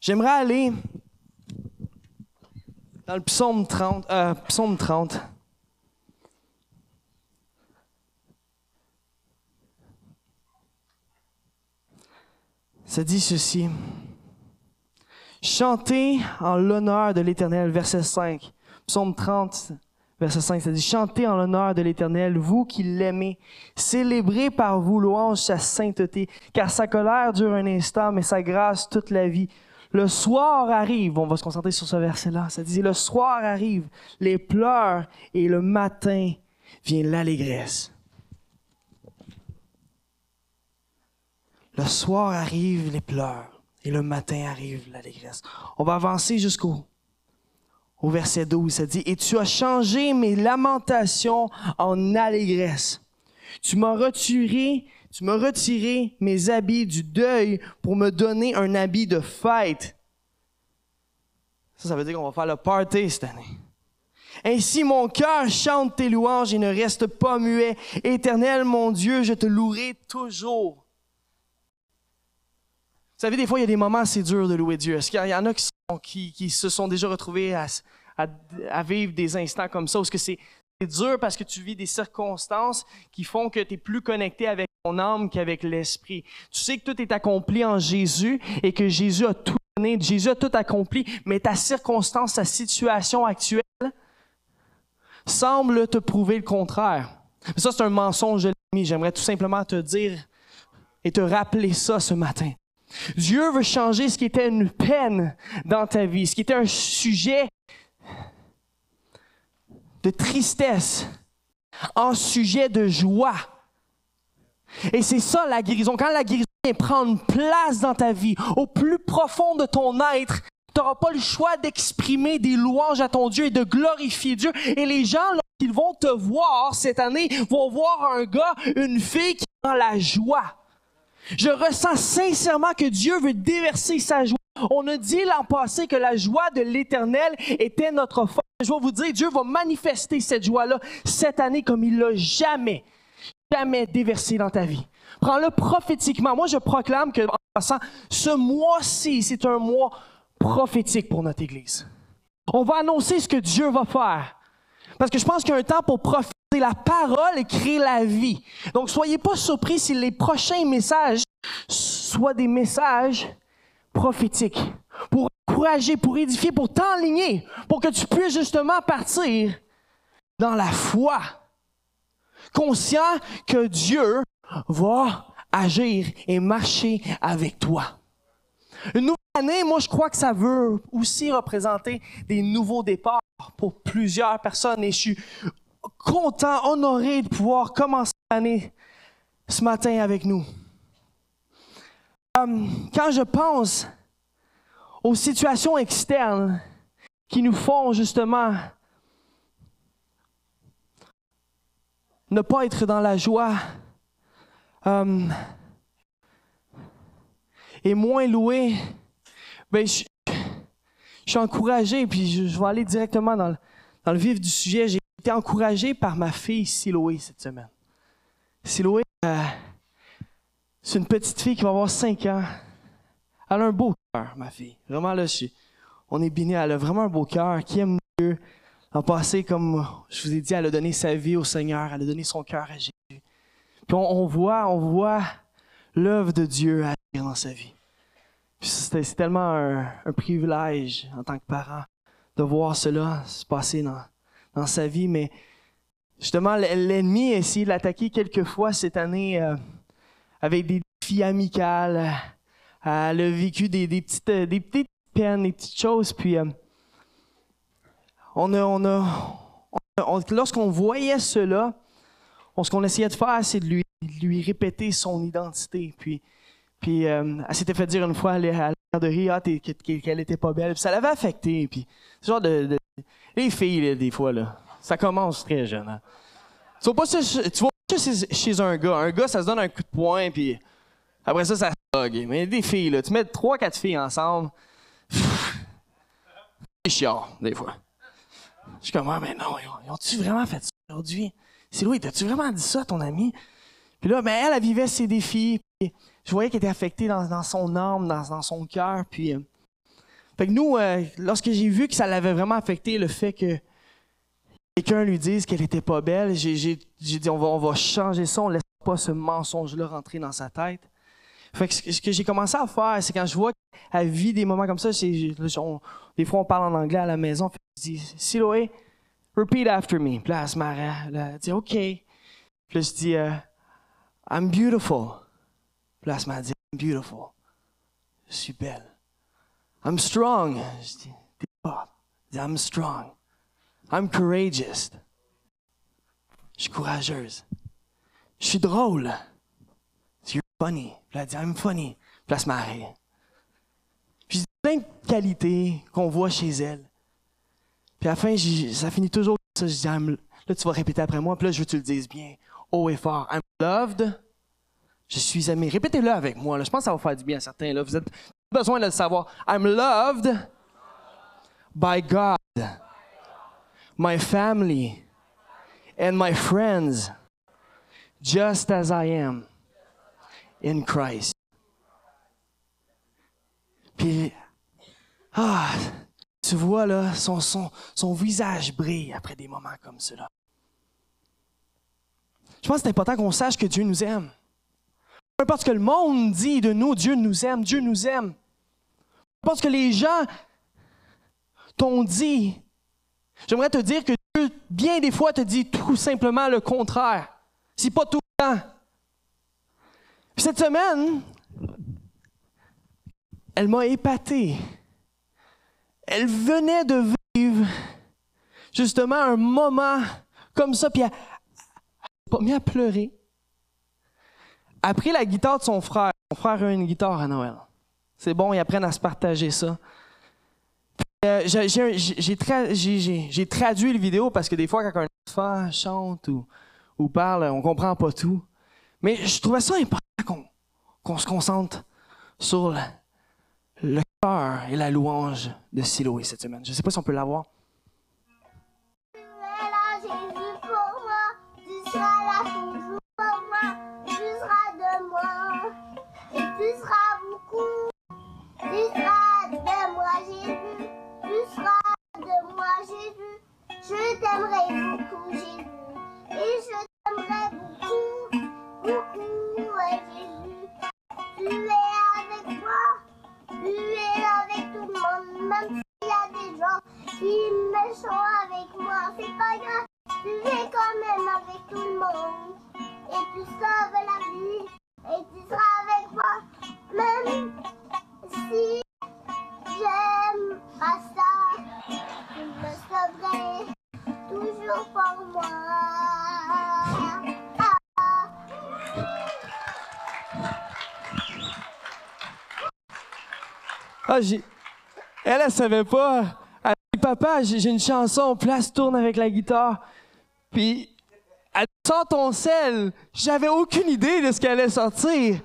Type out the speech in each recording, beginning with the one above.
J'aimerais aller dans le psaume 30. Euh, psaume 30. Ça dit ceci. Chantez en l'honneur de l'Éternel, verset 5. Psaume 30, verset 5, ça dit, Chantez en l'honneur de l'Éternel, vous qui l'aimez. Célébrez par vous louange sa sainteté, car sa colère dure un instant, mais sa grâce toute la vie. Le soir arrive, on va se concentrer sur ce verset-là, ça dit, le soir arrive, les pleurs, et le matin vient l'allégresse. Le soir arrive les pleurs et le matin arrive l'allégresse. On va avancer jusqu'au au verset 12. Ça dit, Et tu as changé mes lamentations en allégresse. Tu m'as retiré, tu m'as retiré mes habits du deuil pour me donner un habit de fête. Ça, ça veut dire qu'on va faire le party cette année. Ainsi mon cœur chante tes louanges et ne reste pas muet. Éternel mon Dieu, je te louerai toujours. Vous savez, des fois, il y a des moments assez durs de louer Dieu. Est-ce qu'il y en a qui, se sont déjà retrouvés à, à, vivre des instants comme ça? Est-ce que c'est dur parce que tu vis des circonstances qui font que tu es plus connecté avec ton âme qu'avec l'esprit? Tu sais que tout est accompli en Jésus et que Jésus a tout donné, Jésus a tout accompli, mais ta circonstance, ta situation actuelle semble te prouver le contraire. Mais ça, c'est un mensonge de l'ennemi. J'aimerais tout simplement te dire et te rappeler ça ce matin. Dieu veut changer ce qui était une peine dans ta vie, ce qui était un sujet de tristesse en sujet de joie. Et c'est ça la guérison. Quand la guérison vient prendre place dans ta vie, au plus profond de ton être, tu n'auras pas le choix d'exprimer des louanges à ton Dieu et de glorifier Dieu. Et les gens, lorsqu'ils vont te voir cette année, vont voir un gars, une fille qui est dans la joie. Je ressens sincèrement que Dieu veut déverser sa joie. On a dit l'an passé que la joie de l'Éternel était notre force. Je vais vous dire, Dieu va manifester cette joie-là cette année comme il l'a jamais, jamais déversé dans ta vie. Prends-le prophétiquement. Moi, je proclame que, passant, ce mois-ci, c'est un mois prophétique pour notre Église. On va annoncer ce que Dieu va faire. Parce que je pense qu'il y a un temps pour profiter la parole et créer la vie. Donc, soyez pas surpris si les prochains messages soient des messages prophétiques pour encourager, pour édifier, pour t'enligner, pour que tu puisses justement partir dans la foi, conscient que Dieu va agir et marcher avec toi. Une nouvelle année, moi, je crois que ça veut aussi représenter des nouveaux départs pour plusieurs personnes et je suis content, honoré de pouvoir commencer l'année ce matin avec nous. Euh, quand je pense aux situations externes qui nous font justement ne pas être dans la joie euh, et moins louer, ben je, suis encouragé, puis je, vais aller directement dans le, vif du sujet. J'ai été encouragé par ma fille Siloé cette semaine. Siloé, euh, c'est une petite fille qui va avoir 5 ans. Elle a un beau cœur, ma fille. Vraiment, là, on est béni. Elle a vraiment un beau cœur, qui aime Dieu. En passé, comme je vous ai dit, elle a donné sa vie au Seigneur. Elle a donné son cœur à Jésus. Puis on, voit, on voit l'œuvre de Dieu agir dans sa vie. C'est tellement un, privilège en tant que parent de voir cela se passer dans, dans sa vie. Mais justement, l'ennemi a essayé de l'attaquer quelques fois cette année euh, avec des défis amicales. Elle a vécu des, petites, euh, des petites peines, des petites choses. Puis, euh, on a, on lorsqu'on voyait cela, ce qu'on essayait de faire, c'est de lui, répéter son identité. Puis, puis elle s'était fait dire une fois à la garderie ah, qu'elle était pas belle. Puis ça l'avait affecté. Puis, ce genre de, les filles, des fois, ça commence très jeune. Hein. Tu vois pas tu vois chez un gars. Un gars, ça se donne un coup de poing, puis après ça, ça se bug. Mais des filles, là, tu mets trois, quatre filles ensemble, c'est chiant, des fois. Je suis comme, ah, mais non, ils ont-tu vraiment fait ça aujourd'hui? C'est Louis, t'as-tu vraiment dit ça à ton ami? Puis là, ben, elle, elle vivait ses défis, puis je voyais qu'elle était affectée dans, son âme, dans, son cœur, puis... Euh, Fait que nous, euh, lorsque j'ai vu que ça l'avait vraiment affecté, le fait que quelqu'un lui dise qu'elle était pas belle, j'ai dit on va, changer ça, on laisse pas ce mensonge-là rentrer dans sa tête. Fait que ce que j'ai commencé à faire, c'est quand je vois qu'elle vit des moments comme ça, des fois on parle en anglais à la maison, je dis Siloé, repeat after me. Puis là, elle elle dit OK. Puis là, je dis euh, I'm beautiful. Puis là, elle dit I'm beautiful. Je suis belle. I'm strong. Je dis, I'm strong. I'm courageous. Je suis courageuse. Je suis drôle. You're funny. Puis elle dit, I'm funny. Puis elle se marie. Plein de qualités qu'on voit chez elle. Puis à la fin, ça finit toujours comme ça. Je dis, là, tu vas répéter après moi. Puis là, je veux que tu le dises bien. Haut et fort. I'm loved. Je suis aimé. Répétez-le avec moi. Là. Je pense que ça va faire du bien à certains. Là. Vous avez besoin de le savoir. I'm loved by God, my family, and my friends, just as I am in Christ. Puis, ah, tu vois là, son, son, son visage brille après des moments comme cela. Je pense que c'est important qu'on sache que Dieu nous aime. Peu importe ce que le monde dit de nous, Dieu nous aime, Dieu nous aime. Peu importe ce que les gens t'ont dit, j'aimerais te dire que Dieu, bien des fois, te dit tout simplement le contraire. C'est pas tout le temps. cette semaine, elle m'a épaté. Elle venait de vivre justement un moment comme ça, puis elle, elle pas mis à pleurer a pris la guitare de son frère. Son frère a une guitare à Noël. C'est bon, ils apprennent à se partager ça. Euh, j'ai traduit le vidéo parce que des fois, quand un enfant chante ou, parle, on comprend pas tout. Mais je trouvais ça important qu'on se concentre sur le, cœur et la louange de Siloé cette semaine. Je sais pas si on peut l'avoir. Je Elle, elle savait pas. Elle dit, papa, j'ai une chanson, place tourne avec la guitare. Puis, elle sort ton sel. J'avais aucune idée de ce qu'elle allait sortir.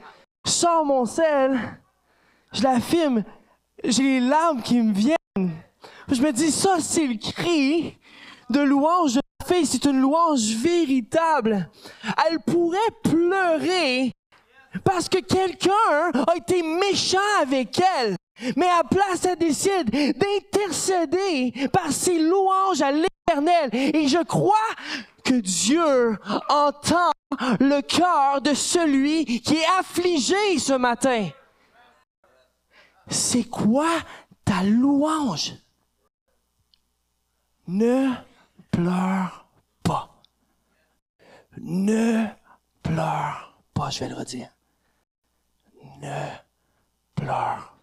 Je sors mon sel, je la filme, j'ai les larmes qui me viennent. Je me dis, ça, c'est le cri de louange de la fille, c'est une louange véritable. Elle pourrait pleurer parce que quelqu'un a été méchant avec elle. Mais à place, elle décide d'intercéder par ses louanges à l'éternel. Et je crois que Dieu entend le cœur de celui qui est affligé ce matin. C'est quoi ta louange? Ne pleure pas. Ne pleure pas, je vais le redire. Ne pleure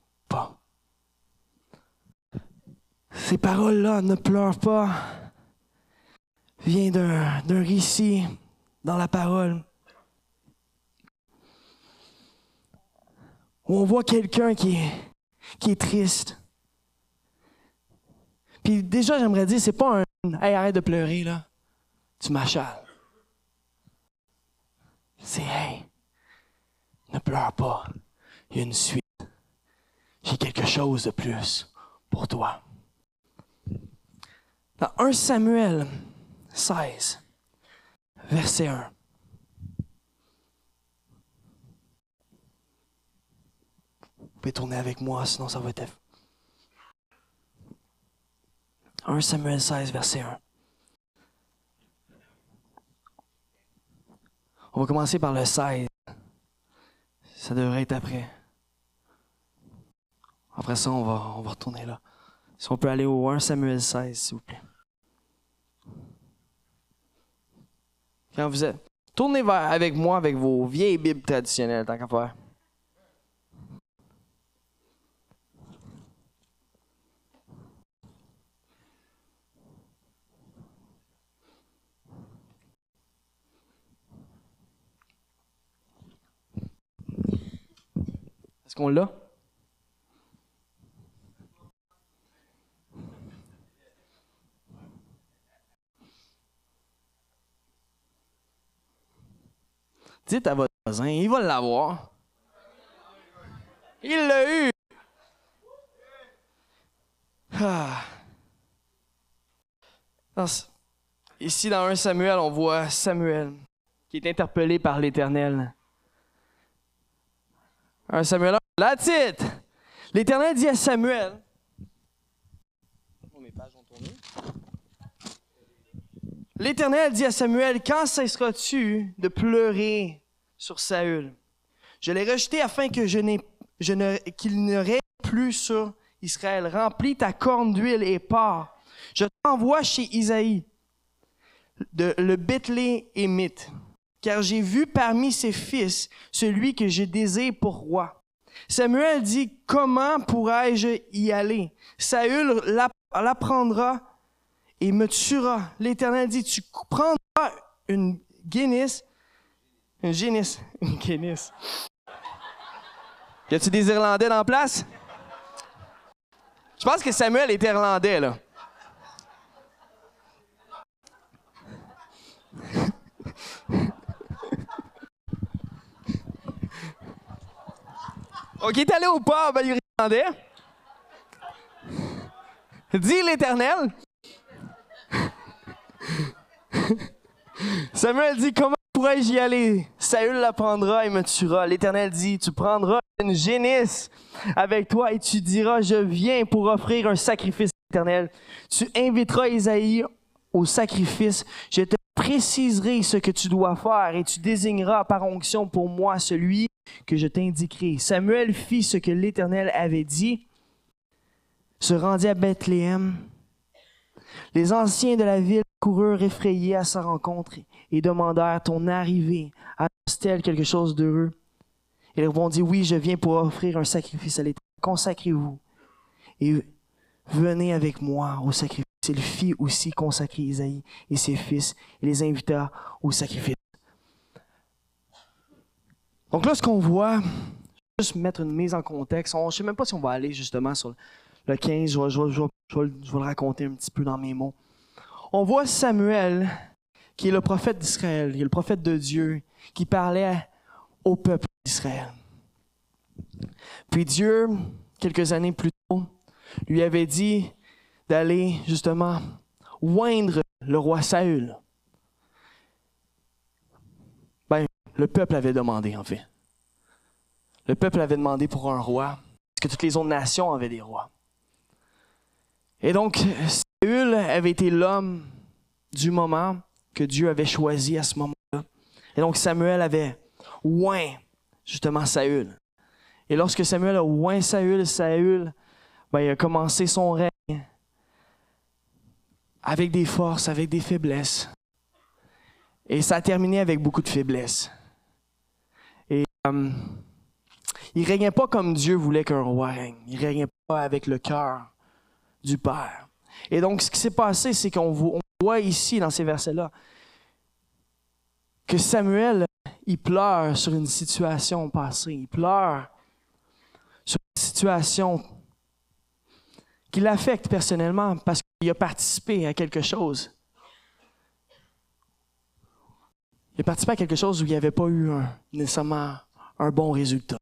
Ces paroles-là, ne pleure pas, viennent d'un récit dans la parole où on voit quelqu'un qui est, qui est triste. Puis déjà, j'aimerais dire, c'est pas un Hey, arrête de pleurer, là. Tu m'achales. C'est Hey, ne pleure pas. Il y a une suite. J'ai quelque chose de plus pour toi. Dans 1 Samuel 16, verset 1. Vous pouvez tourner avec moi, sinon ça va être 1 Samuel 16, verset 1. On va commencer par le 16. Ça devrait être après. Après ça, on va, on va retourner là. Si on peut aller au 1 Samuel 16, s'il vous plaît. Quand vous êtes. Tournez vers, avec moi avec vos vieilles Bibles traditionnelles, tant qu'à faire. Est-ce qu'on l'a? Dites à votre voisin, il va l'avoir. Il l'a eu. Ah. Ici, dans 1 Samuel, on voit Samuel qui est interpellé par l'Éternel. 1 Samuel 1, la titre. L'Éternel dit à Samuel. Oh, mes pages ont tourné. L'Éternel dit à Samuel, quand cesseras-tu de pleurer sur Saül? Je l'ai rejeté afin que qu'il ne règne plus sur Israël. Remplis ta corne d'huile et pars. Je t'envoie chez Isaïe, de, le Bethléemite, car j'ai vu parmi ses fils celui que je désire pour roi. Samuel dit, comment pourrais-je y aller? Saül l'app- l'apprendra et me tuera. L'Éternel dit, tu prendras une guinness, une guinness, une guinness. Y a-tu des Irlandais dans la place? Je pense que Samuel est irlandais, là. OK, est allé au pub irlandais? Dit l'Éternel. Samuel dit, comment pourrais-je y aller? Saül l'apprendra et me tuera. L'Éternel dit, tu prendras une génisse avec toi et tu diras, je viens pour offrir un sacrifice éternel. Tu inviteras Isaïe au sacrifice. Je te préciserai ce que tu dois faire et tu désigneras par onction pour moi celui que je t'indiquerai. Samuel fit ce que l'Éternel avait dit, se rendit à Bethléem. Les anciens de la ville coururent effrayés à sa rencontre et demandèrent ton arrivée. Annonce-t-elle quelque chose d'heureux? Il répondit, oui, je viens pour offrir un sacrifice à l'Éternel. Consacrez-vous et venez avec moi au sacrifice. Il fit aussi consacrer Isaïe et ses fils et les invita au sacrifice. Donc là, ce qu'on voit, juste mettre une mise en contexte. On- je ne sais même pas si on va aller justement sur le 15. Je vais, le raconter un petit peu dans mes mots. On voit Samuel, qui est le prophète d'Israël, qui est le prophète de Dieu, qui parlait au peuple d'Israël. Puis Dieu, quelques années plus tôt, lui avait dit d'aller justement oindre le roi Saül. Ben, le peuple avait demandé, en fait. Le peuple avait demandé pour un roi, parce que toutes les autres nations avaient des rois. Et donc, Saül avait été l'homme du moment que Dieu avait choisi à ce moment-là. Et donc, Samuel avait oint justement Saül. Et lorsque Samuel a oint Saül, Saül, ben, il a commencé son règne avec des forces, avec des faiblesses. Et ça a terminé avec beaucoup de faiblesses. Et euh, il régnait pas comme Dieu voulait qu'un roi règne. Il régnait pas avec le cœur du Père. Et donc, ce qui s'est passé, c'est qu'on vo- on voit ici, dans ces versets-là, que Samuel, il pleure sur une situation passée. Il pleure sur une situation qui l'affecte personnellement parce qu'il a participé à quelque chose. Il a participé à quelque chose où il n'y avait pas eu nécessairement un bon résultat.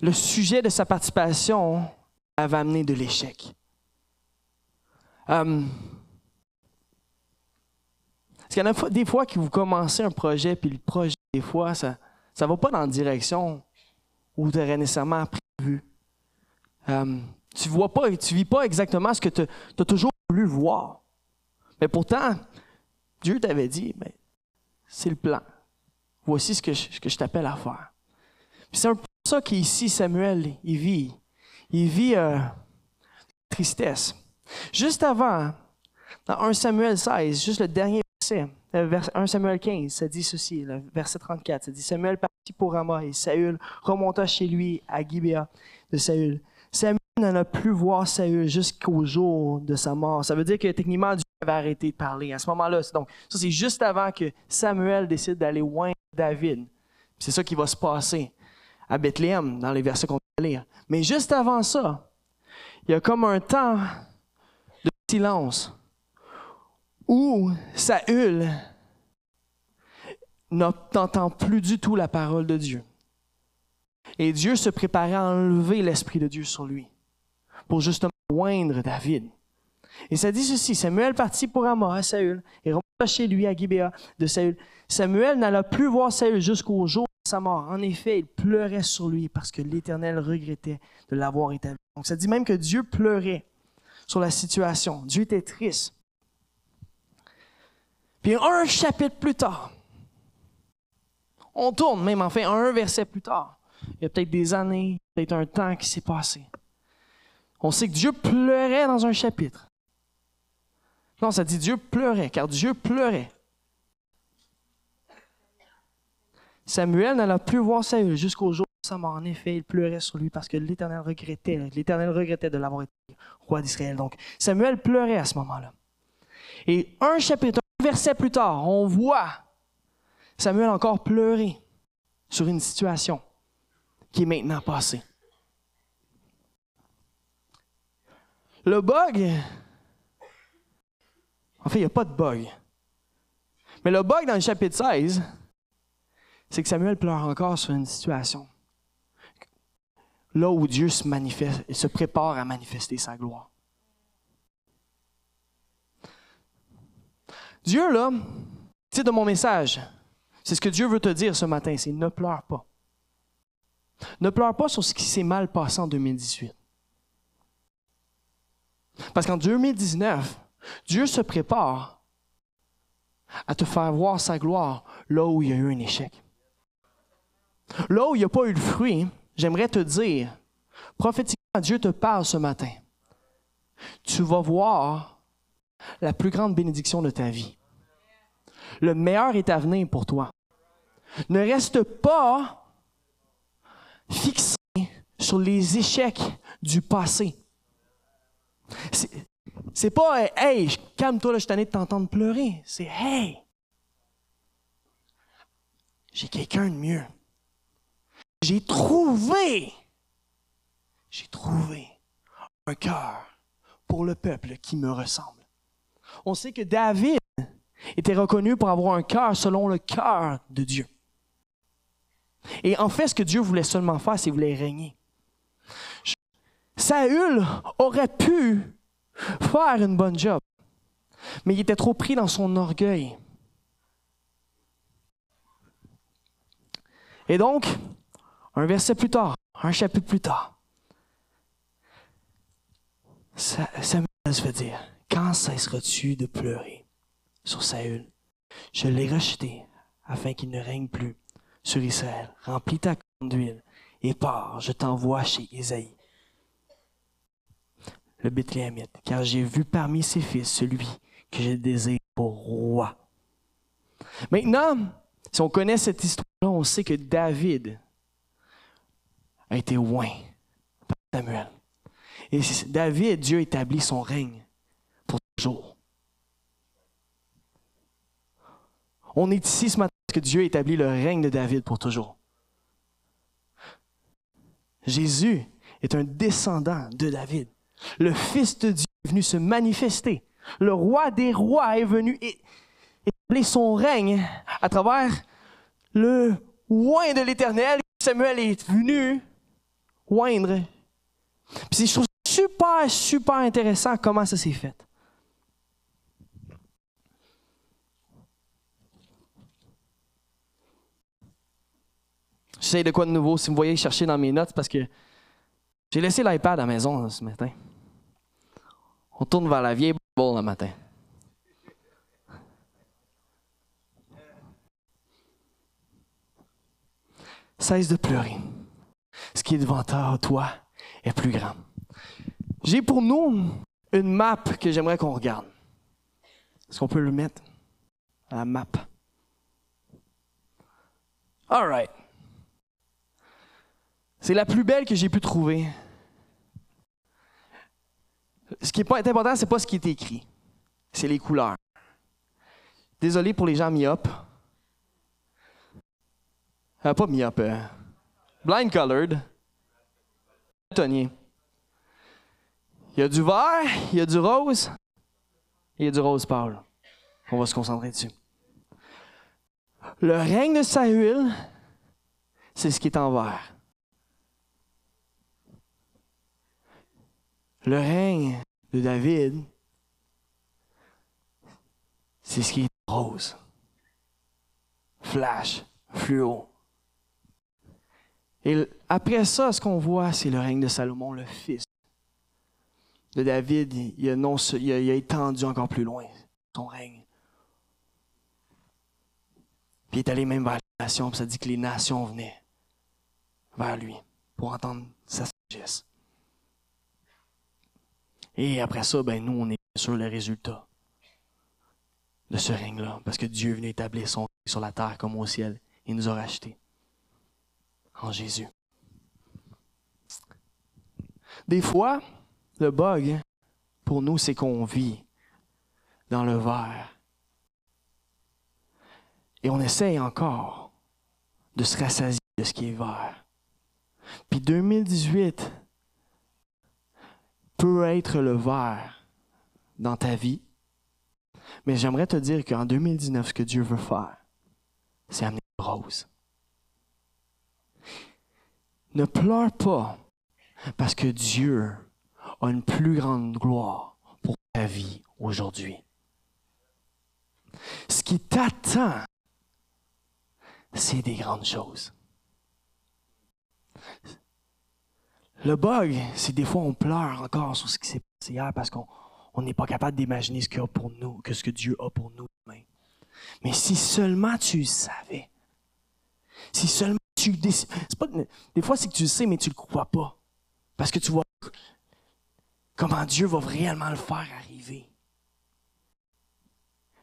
Le sujet de sa participation avait amené de l'échec. Euh, parce qu'il y en a des fois que vous commencez un projet, puis le projet, des fois, ça ne va pas dans la direction où tu aurais nécessairement prévu. Euh, Tu vois pas, tu vis pas exactement ce que tu as toujours voulu voir. Mais pourtant, Dieu t'avait dit, ben, c'est le plan. Voici ce que je, je t'appelle à faire. c'est un peu ça qu'ici Samuel, il vit. Il vit euh, tristesse. Juste avant, dans 1 Samuel 16, juste le dernier verset, 1 Samuel 15, ça dit ceci, le verset 34, ça dit Samuel partit pour Ramah et Saül remonta chez lui à Gibea de Saül. Samuel n'en plus voir Saül jusqu'au jour de sa mort. Ça veut dire que techniquement, Dieu avait arrêté de parler à ce moment-là. Donc, ça, c'est juste avant que Samuel décide d'aller loin David. C'est ça qui va se passer à Bethléem dans les versets qu'on va lire. Mais juste avant ça, il y a comme un temps de silence où Saül n'entend plus du tout la parole de Dieu. Et Dieu se préparait à enlever l'Esprit de Dieu sur lui pour justement oindre David. Et ça dit ceci, Samuel partit pour Amor à Saül et remonta chez lui à Gibéa de Saül. Samuel n'alla plus voir Saül jusqu'au jour En effet, il pleurait sur lui parce que l'Éternel regrettait de l'avoir établi. Donc ça dit même que Dieu pleurait sur la situation. Dieu était triste. Puis un chapitre plus tard, on tourne même enfin un verset plus tard. Il y a peut-être des années, peut-être un temps qui s'est passé. On sait que Dieu pleurait dans un chapitre. Non, ça dit Dieu pleurait, car Dieu pleurait. Samuel n'alla plus voir Saül jusqu'au jour de sa mort. En effet, il pleurait sur lui parce que l'Éternel regrettait, l'Éternel regrettait de l'avoir été roi d'Israël. Donc, Samuel pleurait à ce moment-là. Et un chapitre, un verset plus tard, on voit Samuel encore pleurer sur une situation qui est maintenant passée. Le bug, en fait, il n'y a pas de bug. Mais le bug dans le chapitre 16, c'est que Samuel pleure encore sur une situation. Là où Dieu se manifeste et se prépare à manifester sa gloire. Dieu, là, titre de mon message, c'est ce que Dieu veut te dire ce matin, c'est ne pleure pas. Ne pleure pas sur ce qui s'est mal passé en 2018. Parce qu'en 2019, Dieu se prépare à te faire voir sa gloire là où il y a eu un échec. Là où il n'y a pas eu de fruit, j'aimerais te dire, prophétiquement, Dieu te parle ce matin. Tu vas voir la plus grande bénédiction de ta vie. Le meilleur est à venir pour toi. Ne reste pas fixé sur les échecs du passé. C'est pas Hey, calme-toi, je suis de t'entendre pleurer. C'est Hey, j'ai quelqu'un de mieux. J'ai trouvé, j'ai trouvé un cœur pour le peuple qui me ressemble. On sait que David était reconnu pour avoir un cœur selon le cœur de Dieu. Et en fait, ce que Dieu voulait seulement faire, c'est voulait régner. Saül aurait pu faire une bonne job, mais il était trop pris dans son orgueil. Et donc, un verset plus tard, un chapitre plus tard, Samuel se fait dire, quand cesseras-tu de pleurer sur Saül? Je l'ai rejeté afin qu'il ne règne plus sur Israël. Remplis ta conduite et pars, je t'envoie chez Isaïe le Bethléemite, car j'ai vu parmi ses fils celui que je désire pour roi. Maintenant, si on connaît cette histoire-là, on sait que David a été loin par Samuel. Et David, Dieu établit son règne pour toujours. On est ici ce matin parce que Dieu établit le règne de David pour toujours. Jésus est un descendant de David. Le Fils de Dieu est venu se manifester. Le roi des rois est venu établir son règne à travers le oin de l'Éternel. Samuel est venu oindre. Puis je trouve super, super intéressant comment ça s'est fait. J'essaie de quoi de nouveau. Si vous voyez chercher dans mes notes, parce que J'ai laissé l'iPad à la maison ce matin. On tourne vers la vieille Bible le matin. Cesse de pleurer. Ce qui est devant toi est plus grand. J'ai pour nous une map que j'aimerais qu'on regarde. Est-ce qu'on peut le mettre à la map? All right. C'est la plus belle que j'ai pu trouver. Ce qui est important, c'est pas ce qui est écrit. C'est les couleurs. Désolé pour les gens myopes. Euh, pas myopes. Euh, blind colored. Tony. Il y a du vert, il y a du rose, et il y a du rose pâle. On va se concentrer dessus. Le règne de Saül, c'est ce qui est en vert. Le règne de David, c'est ce qui est rose. Flash, fluo. Et après ça, ce qu'on voit, c'est le règne de Salomon, le fils de David. Il a, étendu encore plus loin son règne. Puis il est allé même vers les nations, puis ça dit que les nations venaient vers lui pour entendre sa sagesse. Et après ça, ben nous, on est sur le résultat de ce règne-là, parce que Dieu est venu établir son règne sur la terre comme au ciel. Il nous a rachetés en Jésus. Des fois, le bug pour nous, c'est qu'on vit dans le verre. Et on essaye encore de se rassasier de ce qui est vert. Puis 2018 peut être le vert dans ta vie. Mais j'aimerais te dire qu'en 2019, ce que Dieu veut faire, c'est amener le rose. Ne pleure pas parce que Dieu a une plus grande gloire pour ta vie aujourd'hui. Ce qui t'attend, c'est des grandes choses. Le bug, c'est des fois on pleure encore sur ce qui s'est passé hier parce qu'on n'est pas capable d'imaginer ce qu'il a pour nous, que ce que Dieu a pour nous demain. Mais si seulement tu savais, si seulement tu pas, des fois c'est que tu le sais mais tu le crois pas parce que tu vois comment Dieu va réellement le faire arriver.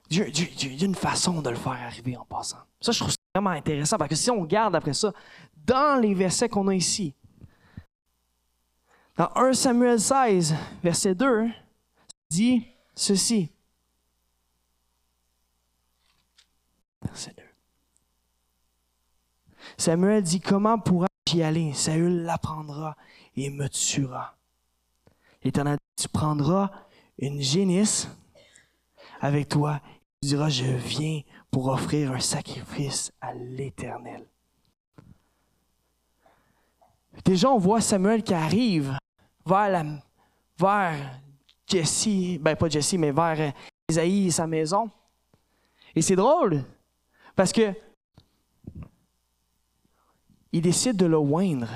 Dieu, il y a une façon de le faire arriver en passant. Ça, je trouve ça vraiment intéressant parce que si on regarde après ça, dans les versets qu'on a ici, dans 1 Samuel 16, verset 2, dit ceci. Verset 2. Samuel dit Comment pourrais-je y aller? Saül l'apprendra et me tuera. L'Éternel dit Tu prendras une génisse avec toi tu diras, je viens pour offrir un sacrifice à l'Éternel. Déjà, on voit Samuel qui arrive vers, vers Jesse, ben pas Jesse, mais vers Isaïe et sa maison. Et c'est drôle, parce que il décide de le oindre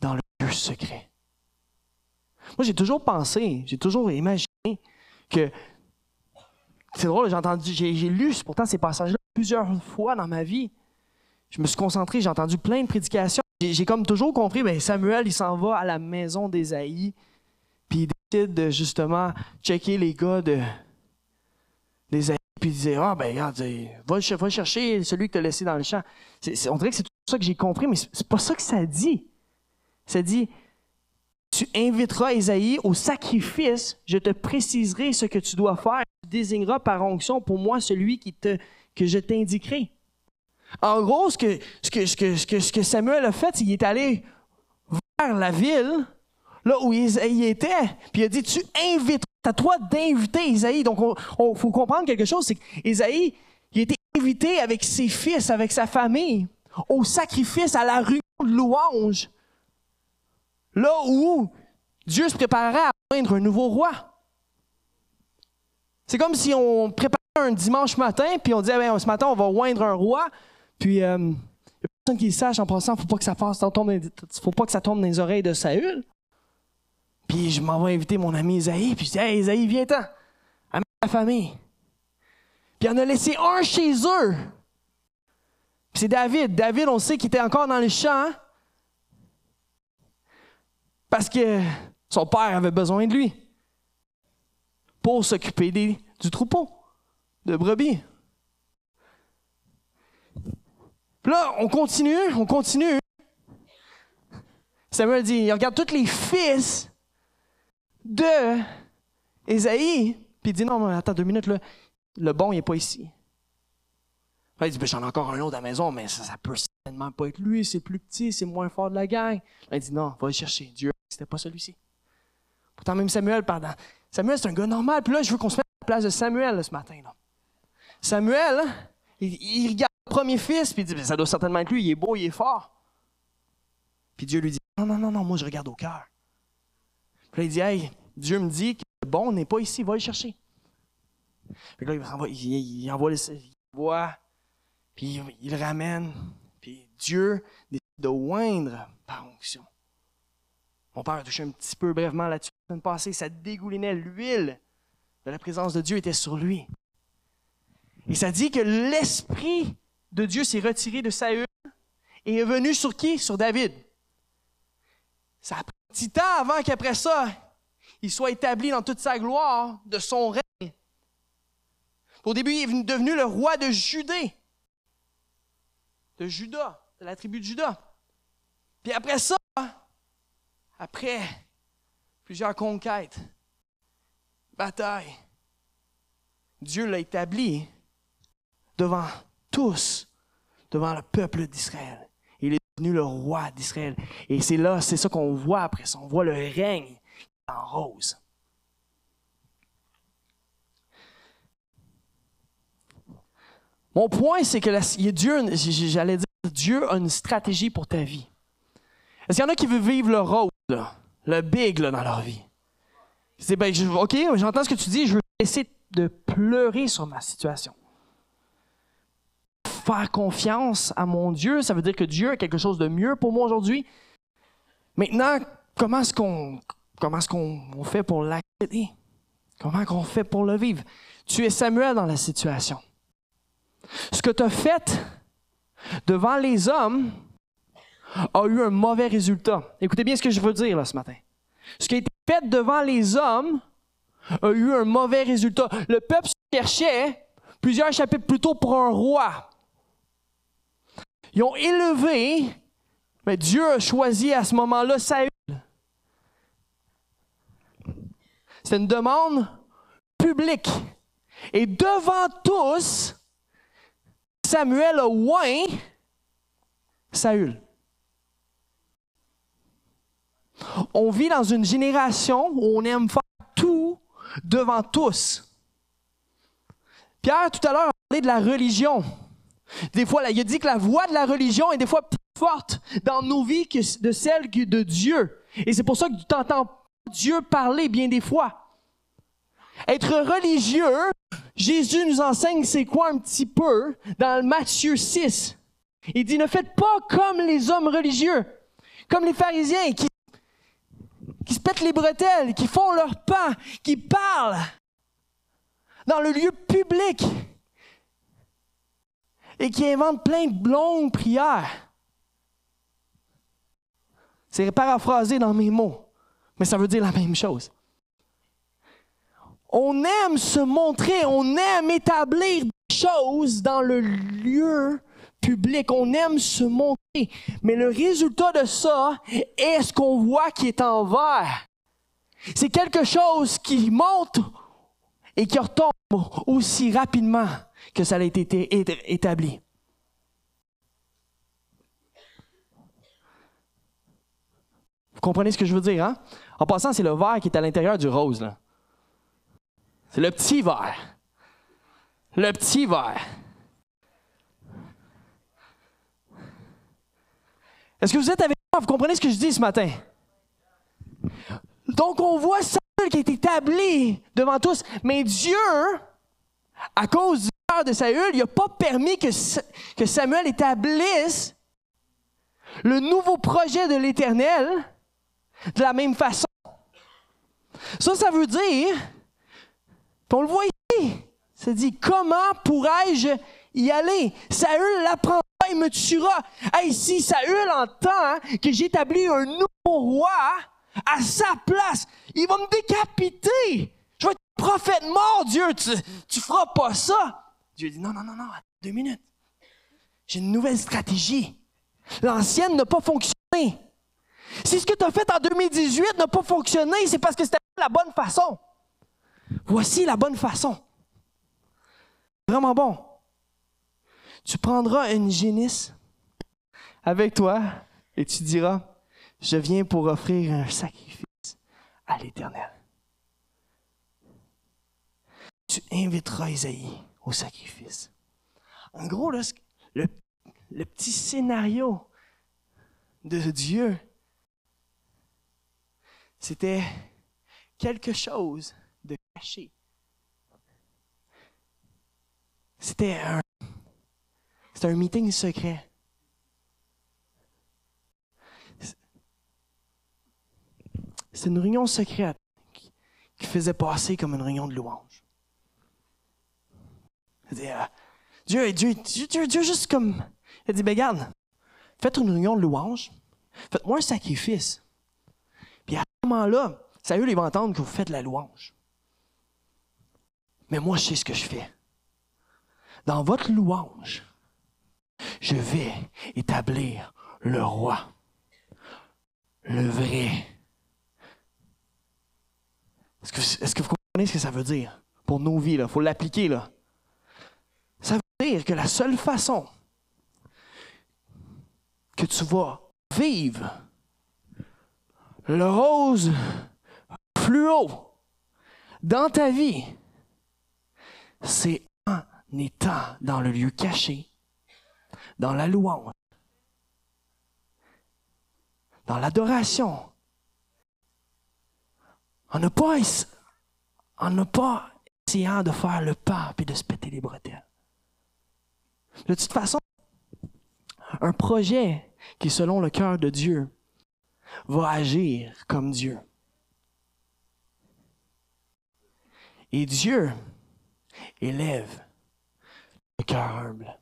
dans le lieu secret. Moi, j'ai toujours pensé, j'ai toujours imaginé que c'est drôle, j'ai entendu, j'ai, lu pourtant ces passages-là plusieurs fois dans ma vie. Je me suis concentré, j'ai entendu plein de prédications. J'ai, comme toujours compris, ben Samuel, il s'en va à la maison d'Ésaïe, puis il décide de justement checker les gars de, d'Ésaïe, puis il disait, ah ben regarde, va, va chercher celui que tu as laissé dans le champ. on dirait que c'est ça que j'ai compris, mais c'est pas ça que ça dit. Ça dit, tu inviteras Isaïe au sacrifice, je te préciserai ce que tu dois faire, tu désigneras par onction pour moi celui qui te, que je t'indiquerai. En gros, ce que, ce, que, ce, que, ce, que, Samuel a fait, il est allé vers la ville, là où Isaïe était, puis il a dit, tu inviteras, à toi d'inviter Isaïe. Donc, il faut comprendre quelque chose, c'est qu'Isaïe, il été invité avec ses fils, avec sa famille, au sacrifice, à la rue de louange là où Dieu se préparait à joindre un nouveau roi. C'est comme si on préparait un dimanche matin, puis on disait, ben, ce matin, on va oindre un roi, puis il euh, n'y a personne qui le sache en passant, il ne faut pas que ça tombe dans les oreilles de Saül. Puis je m'en vais inviter mon ami Isaïe, puis je dis Hey Isaïe, viens-t'en, amène la famille. Puis en a laissé un chez eux. C'est David. David, on sait qu'il était encore dans les champs. Parce que son père avait besoin de lui pour s'occuper du troupeau de brebis. Puis là, on continue, on continue. Samuel dit, il regarde tous les fils de Ésaïe, puis il dit, non, non, attends deux minutes, là. le bon, il n'est pas ici. Il dit, ben, j'en ai encore un autre à la maison, mais ça, ça peut certainement pas être lui, c'est plus petit, c'est moins fort de la gang. il dit, non, va le chercher. Dieu, c'était pas celui-ci. Pourtant, même Samuel, pardon. Samuel, c'est un gars normal. Puis là, je veux qu'on se mette à la place de Samuel ce matin. Là. Samuel, il, regarde le premier fils, puis il dit, ben, ça doit certainement être lui, il est beau, il est fort. Puis Dieu lui dit, non, non, non, non, moi je regarde au cœur. Puis là, il dit, hey, Dieu me dit que le bon n'est pas ici, va le chercher. Puis là, il envoie, il, envoie il voit, puis il, ramène. Puis Dieu décide de oindre par onction. Mon père a touché un petit peu brièvement là-dessus la semaine passée, ça dégoulinait l'huile de la présence de Dieu était sur lui. Et ça dit que l'Esprit de Dieu s'est retiré de Saül et est venu sur qui? Sur David. Ça a pris un petit temps avant qu'après ça, il soit établi dans toute sa gloire de son règne. Au début, il est devenu le roi de Judée, de Juda, de la tribu de Juda. Puis après ça, après plusieurs conquêtes, batailles, Dieu l'a établi devant tous, devant le peuple d'Israël. Il est devenu le roi d'Israël. Et c'est là, c'est ça qu'on voit après ça. On voit le règne en rose. Mon point, c'est que Dieu, j'allais dire, Dieu a une stratégie pour ta vie. Est-ce qu'il y en a qui veulent vivre le rose, le big dans leur vie? C'est ben, OK, j'entends ce que tu dis, je veux essayer de pleurer sur ma situation faire confiance à mon Dieu, ça veut dire que Dieu a quelque chose de mieux pour moi aujourd'hui. Maintenant, comment est-ce qu'on est-ce fait pour l'accéder? Comment qu'on fait pour le vivre? Tu es Samuel dans la situation. Ce que tu as fait devant les hommes a eu un mauvais résultat. Écoutez bien ce que je veux dire là ce matin. Ce qui a été fait devant les hommes a eu un mauvais résultat. Le peuple cherchait plusieurs chapitres plus tôt pour un roi. Ils ont élevé, mais Dieu a choisi à ce moment-là Saül. C'est une demande publique. Et devant tous, Samuel a oint Saül. On vit dans une génération où on aime faire tout devant tous. Pierre, tout à l'heure, a parlé de la religion. Des fois, il a dit que la voix de la religion est des fois plus forte dans nos vies que celle de Dieu. Et c'est pour ça que tu entends Dieu parler bien des fois. Être religieux, Jésus nous enseigne c'est quoi un petit peu dans Matthieu 6. Il dit ne faites pas comme les hommes religieux, comme les pharisiens qui, qui se pètent les bretelles, qui font leur pas, qui parlent dans le lieu public et qui invente plein de longues prières. C'est paraphrasé dans mes mots, mais ça veut dire la même chose. On aime se montrer, on aime établir des choses dans le lieu public, on aime se montrer, mais le résultat de ça est ce qu'on voit qui est en vert. C'est quelque chose qui monte et qui retombe aussi rapidement que ça a été établi. Vous comprenez ce que je veux dire, hein? En passant, c'est le vert qui est à l'intérieur du rose, C'est le petit vert. Le petit vert. Est-ce que vous êtes avec moi? Vous comprenez ce que je dis ce matin? Donc, on voit Saül qui est établi devant tous, mais Dieu à cause du cœur de Saül, il n'a pas permis que, que Samuel établisse le nouveau projet de l'Éternel de la même façon. Ça, ça veut dire, puis on le voit ici, ça dit, comment pourrais-je y aller? Saül l'apprendra et me tuera. Hey, si Saül entend hein, que j'établis un nouveau roi à sa place, il va me décapiter. Je vais être prophète mort, Dieu, tu, tu feras pas ça. Dieu dit, non, non, non, non, deux minutes. J'ai une nouvelle stratégie. L'ancienne n'a pas fonctionné. Si ce que tu as fait en 2018 n'a pas fonctionné, c'est parce que c'était la bonne façon. Voici la bonne façon. Vraiment bon. Tu prendras une génisse avec toi et tu diras, je viens pour offrir un sacrifice à l'Éternel. Tu inviteras Isaïe au sacrifice. En gros, le, petit scénario de Dieu, c'était quelque chose C'était un, c'était un meeting secret. C'est une réunion secrète qui, faisait passer comme une réunion de louange. Euh, Dieu, Dieu, Dieu, Dieu, juste comme. Il dit, ben regarde, faites une réunion de louange, faites-moi un sacrifice. Puis à ce moment-là, Saül, il va entendre que vous faites la louange. Mais moi, je sais ce que je fais. Dans votre louange, je vais établir le roi, le vrai. Est-ce que, est que, vous comprenez ce que ça veut dire pour nos vies? Il faut l'appliquer. là. Ça veut dire que la seule façon que tu vas vivre le rose fluo dans ta vie, c'est en étant dans le lieu caché, dans la louange, dans l'adoration. On n'a pas, pas essayant de faire le pas et de se péter les bretelles. De toute façon, un projet qui selon le cœur de Dieu va agir comme Dieu. Et Dieu élève le cœur humble.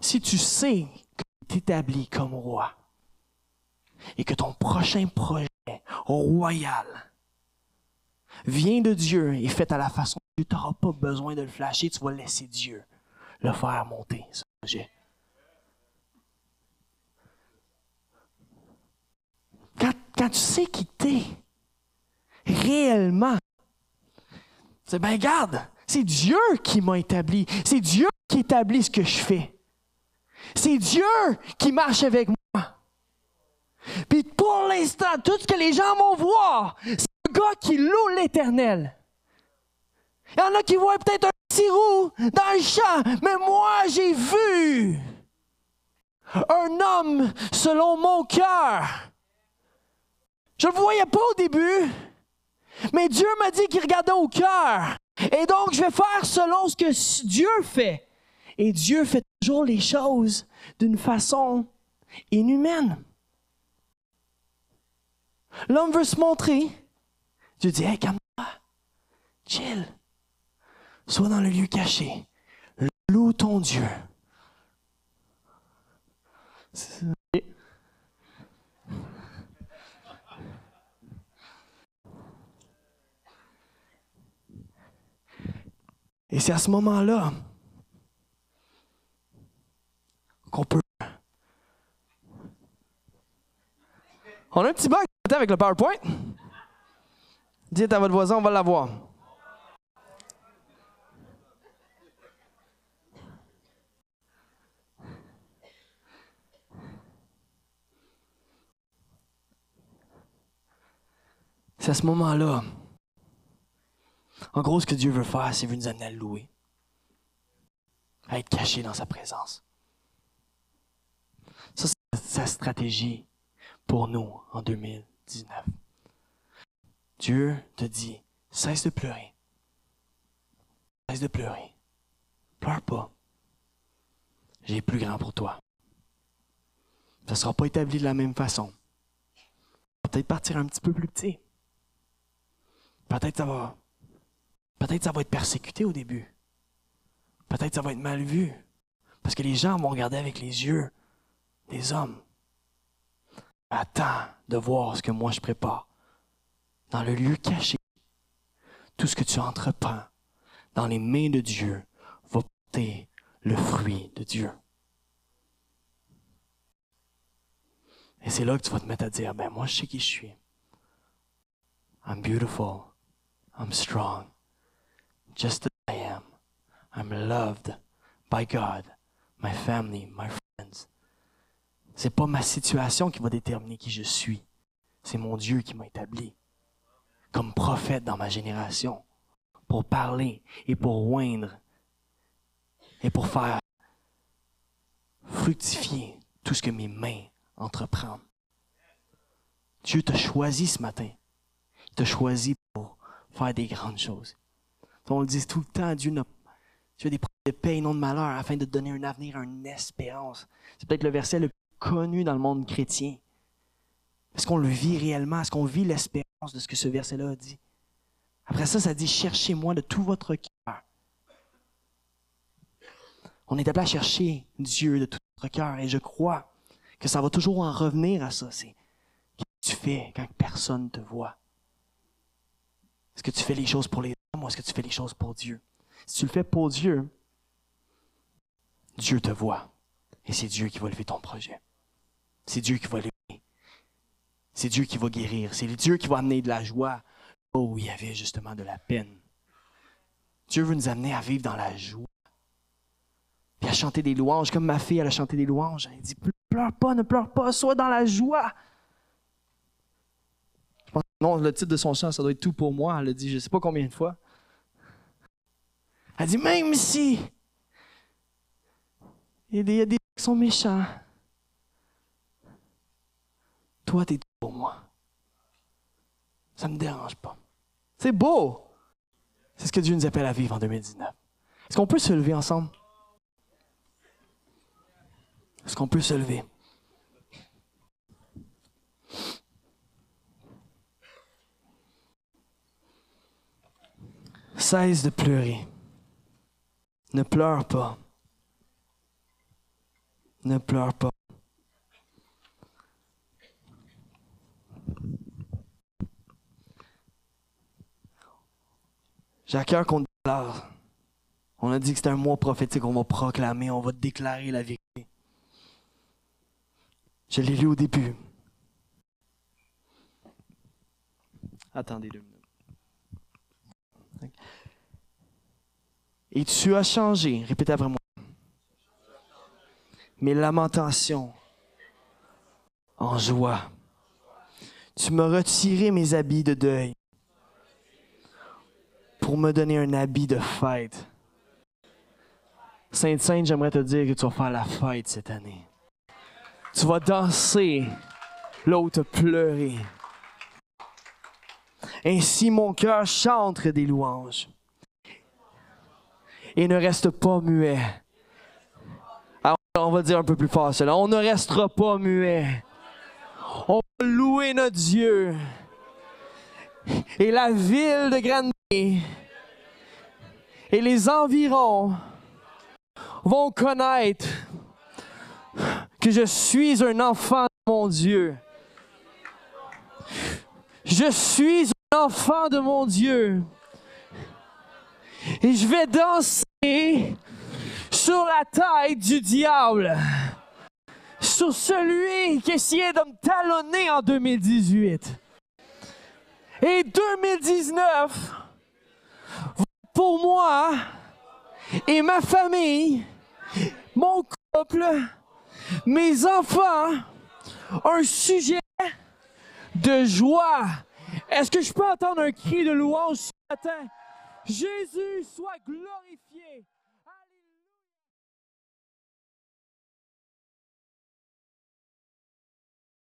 Si tu sais que tu établi comme roi et que ton prochain projet royal vient de Dieu et fait à la façon que tu n'auras pas besoin de le flasher, tu vas laisser Dieu le faire monter, ce projet. Quand, quand tu sais qui t'es, réellement, c'est ben garde, c'est Dieu qui m'a établi. C'est Dieu qui établit ce que je fais. C'est Dieu qui marche avec moi. Puis pour l'instant, tout ce que les gens vont voir, c'est un gars qui loue l'éternel. Il y en a qui voient peut-être un petit roux dans le champ, mais moi j'ai vu un homme selon mon cœur. Je ne le voyais pas au début, mais Dieu m'a dit qu'il regardait au cœur. Et donc, je vais faire selon ce que Dieu fait. Et Dieu fait toujours les choses d'une façon inhumaine. L'homme veut se montrer. Dieu dit, hey, calme-toi. Chill. Sois dans le lieu caché. Loue ton Dieu. Et c'est à ce moment-là qu'on peut. On a un petit bug avec le PowerPoint. Dites à votre voisin, on va l'avoir. C'est à ce moment-là en gros, ce que Dieu veut faire, c'est veut nous amener à louer, à être caché dans sa présence. Ça, c'est sa stratégie pour nous en 2019. Dieu te dit, cesse de pleurer. Cesse de pleurer. Pleure pas. J'ai plus grand pour toi. Ça ne sera pas établi de la même façon. peut-être partir un petit peu plus petit. Peut-être ça va. Peut-être ça va être persécuté au début. Peut-être ça va être mal vu. Parce que les gens vont regarder avec les yeux des hommes. Attends de voir ce que moi je prépare. Dans le lieu caché, tout ce que tu entreprends dans les mains de Dieu va porter le fruit de Dieu. Et c'est là que tu vas te mettre à dire, ben moi je sais qui je suis. I'm beautiful. I'm strong. Just as I am. I'm loved by God, my family, my friends. C'est pas ma situation qui va déterminer qui je suis. C'est mon Dieu qui m'a établi comme prophète dans ma génération pour parler et pour oindre et pour faire fructifier tout ce que mes mains entreprendre. Dieu t'a choisi ce matin. Il t'a choisi pour faire des grandes choses. On le dit tout le temps, Dieu, Dieu a des projets de paix et non de malheur afin de donner un avenir, une espérance. C'est peut-être le verset le plus connu dans le monde chrétien. Est-ce qu'on le vit réellement? Est-ce qu'on vit l'espérance de ce que ce verset-là dit? Après ça, ça dit cherchez-moi de tout votre cœur. On est appelé à chercher Dieu de tout notre cœur et je crois que ça va toujours en revenir à ça. C'est qu'est-ce que tu fais quand personne ne te voit? Est-ce que tu fais les choses pour les hommes ou est-ce que tu fais les choses pour Dieu? Si tu le fais pour Dieu, Dieu te voit. Et c'est Dieu qui va lever ton projet. C'est Dieu qui va lever. C'est Dieu qui va guérir. C'est Dieu qui va amener de la joie Oh, où il y avait justement de la peine. Dieu veut nous amener à vivre dans la joie. Puis à chanter des louanges, comme ma fille, elle a chanté des louanges. Elle dit pleure pas, ne pleure pas, sois dans la joie. Je pense que non, le titre de son chant, ça doit être tout pour moi. Elle l'a dit, je ne sais pas combien de fois. Elle dit, même si il y a des qui sont méchants, toi, tu es tout pour moi. Ça ne me dérange pas. C'est beau. C'est ce que Dieu nous appelle à vivre en 2019. Est-ce qu'on peut se lever ensemble? Est-ce qu'on peut se lever? Cesse de pleurer. Ne pleure pas. Ne pleure pas. Cœur qu'on déclare. On a dit que c'était un mois prophétique, on va proclamer, on va déclarer la vérité. Je l'ai lu au début. Attendez deux. Et tu as changé, répétez après moi, mes lamentations en joie. Tu m'as retiré mes habits de deuil pour me donner un habit de fête. Sainte-Sainte, j'aimerais te dire que tu vas faire la fête cette année. Tu vas danser là où tu. Ainsi mon cœur chante des louanges et ne reste pas muet. Alors, on va dire un peu plus fort cela. On ne restera pas muet. On va louer notre Dieu. Et la ville de Granby et les environs vont connaître que je suis un enfant de mon Dieu. Je suis un enfant de mon Dieu. Et je vais danser sur la tête du diable. Sur celui qui essayait de me talonner en 2018. Et 2019 pour moi et ma famille, mon couple, mes enfants, un sujet de joie. Est-ce que je peux entendre un cri de louange ce matin? Jésus soit glorifié.